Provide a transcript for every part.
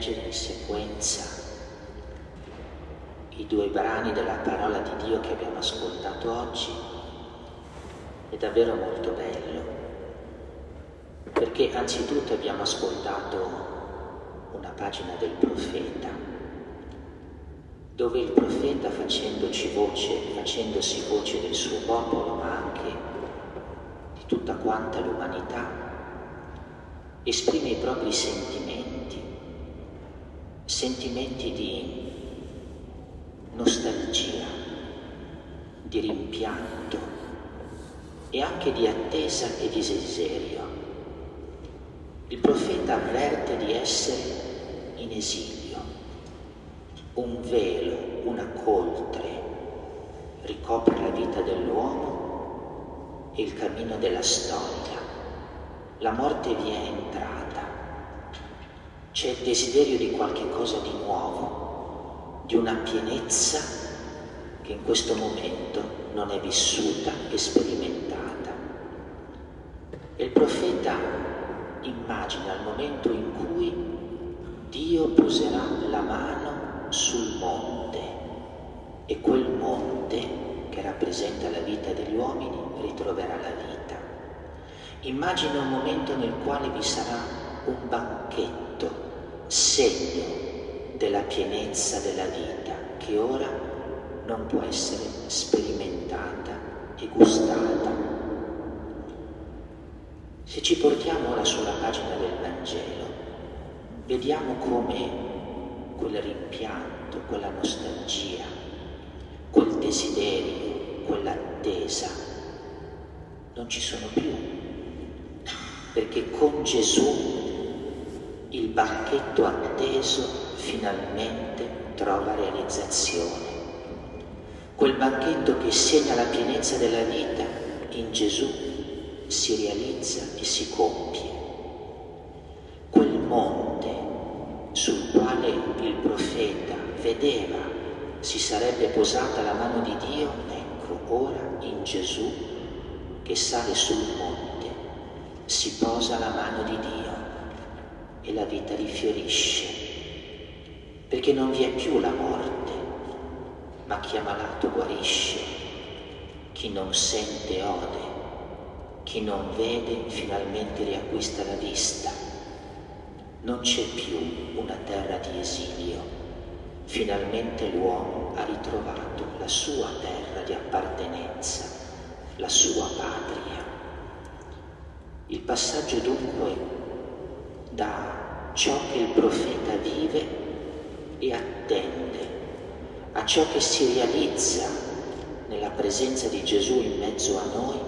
leggere in sequenza i due brani della parola di Dio che abbiamo ascoltato oggi è davvero molto bello, perché anzitutto abbiamo ascoltato una pagina del profeta, dove il profeta facendoci voce, facendosi voce del suo popolo, ma anche di tutta quanta l'umanità, esprime i propri sentimenti, sentimenti di nostalgia, di rimpianto e anche di attesa e di desiderio. Il profeta avverte di essere in esilio, un velo, una coltre ricopre la vita dell'uomo e il cammino della storia la morte vi è entrata. C'è il desiderio di qualche cosa di nuovo, di una pienezza che in questo momento non è vissuta e sperimentata. E il profeta immagina il momento in cui Dio poserà la mano sul monte e quel monte che rappresenta la vita degli uomini ritroverà la vita. Immagina un momento nel quale vi sarà un banchetto, segno della pienezza della vita che ora non può essere sperimentata e gustata. Se ci portiamo ora sulla pagina del Vangelo, vediamo come quel rimpianto, quella nostalgia, quel desiderio, quell'attesa non ci sono più perché con Gesù il banchetto atteso finalmente trova realizzazione. Quel banchetto che segna la pienezza della vita in Gesù si realizza e si compie. Quel monte sul quale il profeta vedeva si sarebbe posata la mano di Dio, ecco ora in Gesù che sale sul monte si posa la mano di Dio e la vita rifiorisce, perché non vi è più la morte, ma chi è malato guarisce, chi non sente ode, chi non vede finalmente riacquista la vista. Non c'è più una terra di esilio, finalmente l'uomo ha ritrovato la sua terra di appartenenza, la sua patria. Il passaggio dunque da ciò che il profeta vive e attende, a ciò che si realizza nella presenza di Gesù in mezzo a noi,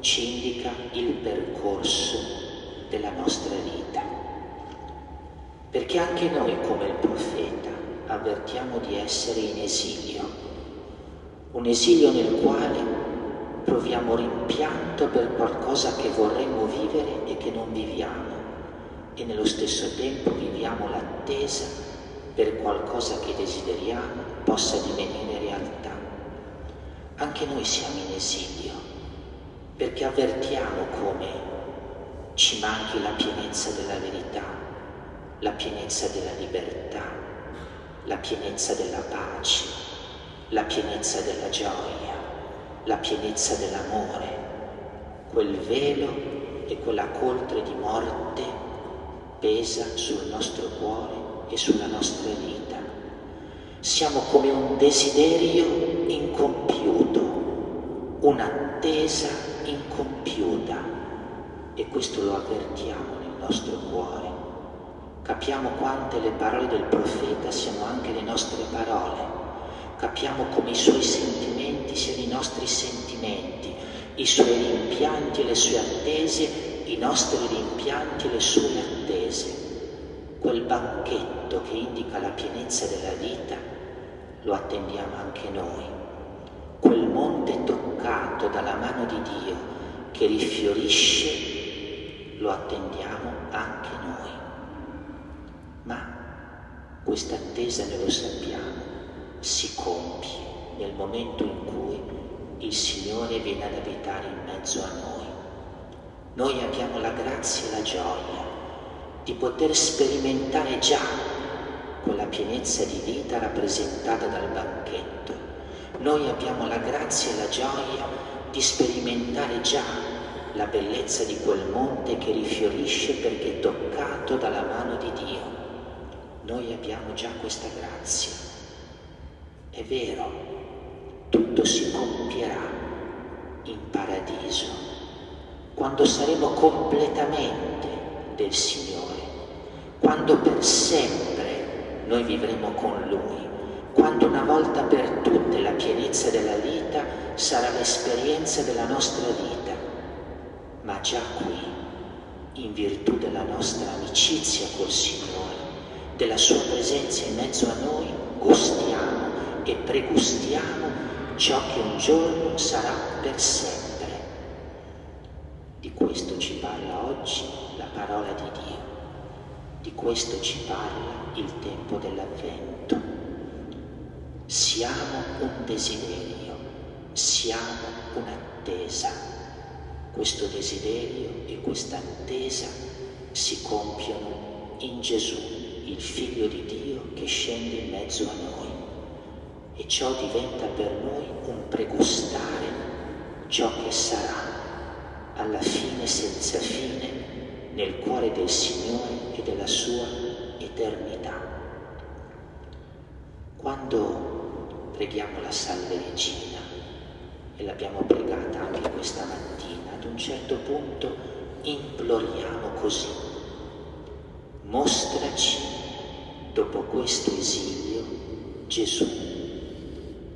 ci indica il percorso della nostra vita. Perché anche noi, come il profeta, avvertiamo di essere in esilio, un esilio nel quale proviamo rimpianto per qualcosa che vorremmo vivere e che non viviamo e nello stesso tempo viviamo l'attesa per qualcosa che desideriamo possa divenire realtà. Anche noi siamo in esilio perché avvertiamo come ci manchi la pienezza della verità, la pienezza della libertà, la pienezza della pace, la pienezza della gioia la pienezza dell'amore, quel velo e quella coltre di morte pesa sul nostro cuore e sulla nostra vita. Siamo come un desiderio incompiuto, un'attesa incompiuta e questo lo avvertiamo nel nostro cuore. Capiamo quante le parole del profeta siano anche le nostre parole capiamo come i suoi sentimenti siano i nostri sentimenti, i suoi rimpianti e le sue attese, i nostri rimpianti e le sue attese. Quel banchetto che indica la pienezza della vita lo attendiamo anche noi. Quel monte toccato dalla mano di Dio che rifiorisce lo attendiamo anche noi. Ma questa attesa noi lo sappiamo si compie nel momento in cui il Signore viene ad abitare in mezzo a noi. Noi abbiamo la grazia e la gioia di poter sperimentare già quella pienezza di vita rappresentata dal banchetto. Noi abbiamo la grazia e la gioia di sperimentare già la bellezza di quel monte che rifiorisce perché toccato dalla mano di Dio. Noi abbiamo già questa grazia. È vero, tutto si compierà in paradiso quando saremo completamente del Signore, quando per sempre noi vivremo con Lui, quando una volta per tutte la pienezza della vita sarà l'esperienza della nostra vita. Ma già qui, in virtù della nostra amicizia col Signore, della Sua presenza in mezzo a noi, gustiamo e pregustiamo ciò che un giorno sarà per sempre. Questo ci parla oggi la parola di Dio, di questo ci parla il tempo dell'avvento. Siamo un desiderio, siamo un'attesa. Questo desiderio e questa attesa si compiono in Gesù, il Figlio di Dio che scende in mezzo a noi. E ciò diventa per noi un pregustare ciò che sarà alla fine senza fine nel cuore del Signore e della sua eternità. Quando preghiamo la Salve Regina, e l'abbiamo pregata anche questa mattina, ad un certo punto imploriamo così, mostraci dopo questo esilio Gesù.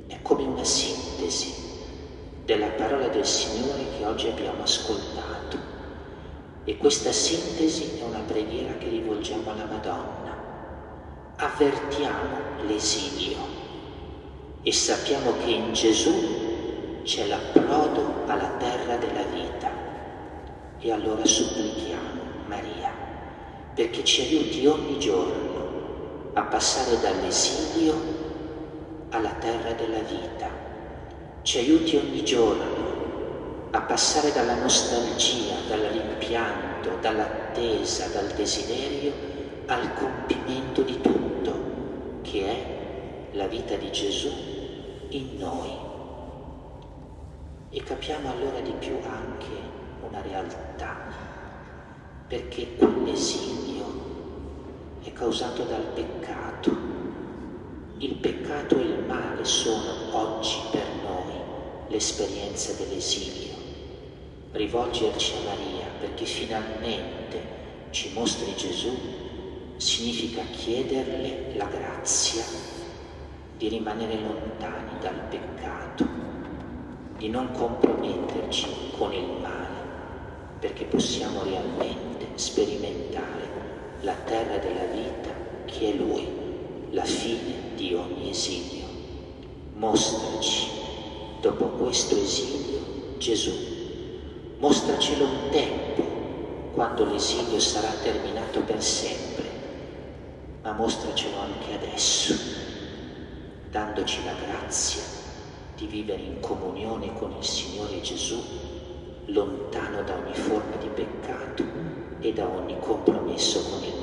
È come una sintesi della parola del Signore che oggi abbiamo ascoltato. E questa sintesi è una preghiera che rivolgiamo alla Madonna. Avvertiamo l'esilio e sappiamo che in Gesù c'è l'approdo alla terra della vita. E allora supplichiamo Maria perché ci aiuti ogni giorno a passare dall'esilio alla terra della vita ci aiuti ogni giorno a passare dalla nostalgia, dal rimpianto, dall'attesa, dal desiderio al compimento di tutto, che è la vita di Gesù in noi. E capiamo allora di più anche una realtà, perché quell'esilio è causato dal peccato. Il peccato e il male sono oggi l'esperienza dell'esilio, rivolgerci a Maria perché finalmente ci mostri Gesù significa chiederle la grazia di rimanere lontani dal peccato, di non comprometterci con il male, perché possiamo realmente sperimentare la terra della vita che è Lui, la fine di ogni esilio. Mostraci dopo questo esilio, Gesù, mostracelo un tempo quando l'esilio sarà terminato per sempre, ma mostracelo anche adesso, dandoci la grazia di vivere in comunione con il Signore Gesù, lontano da ogni forma di peccato e da ogni compromesso con il male.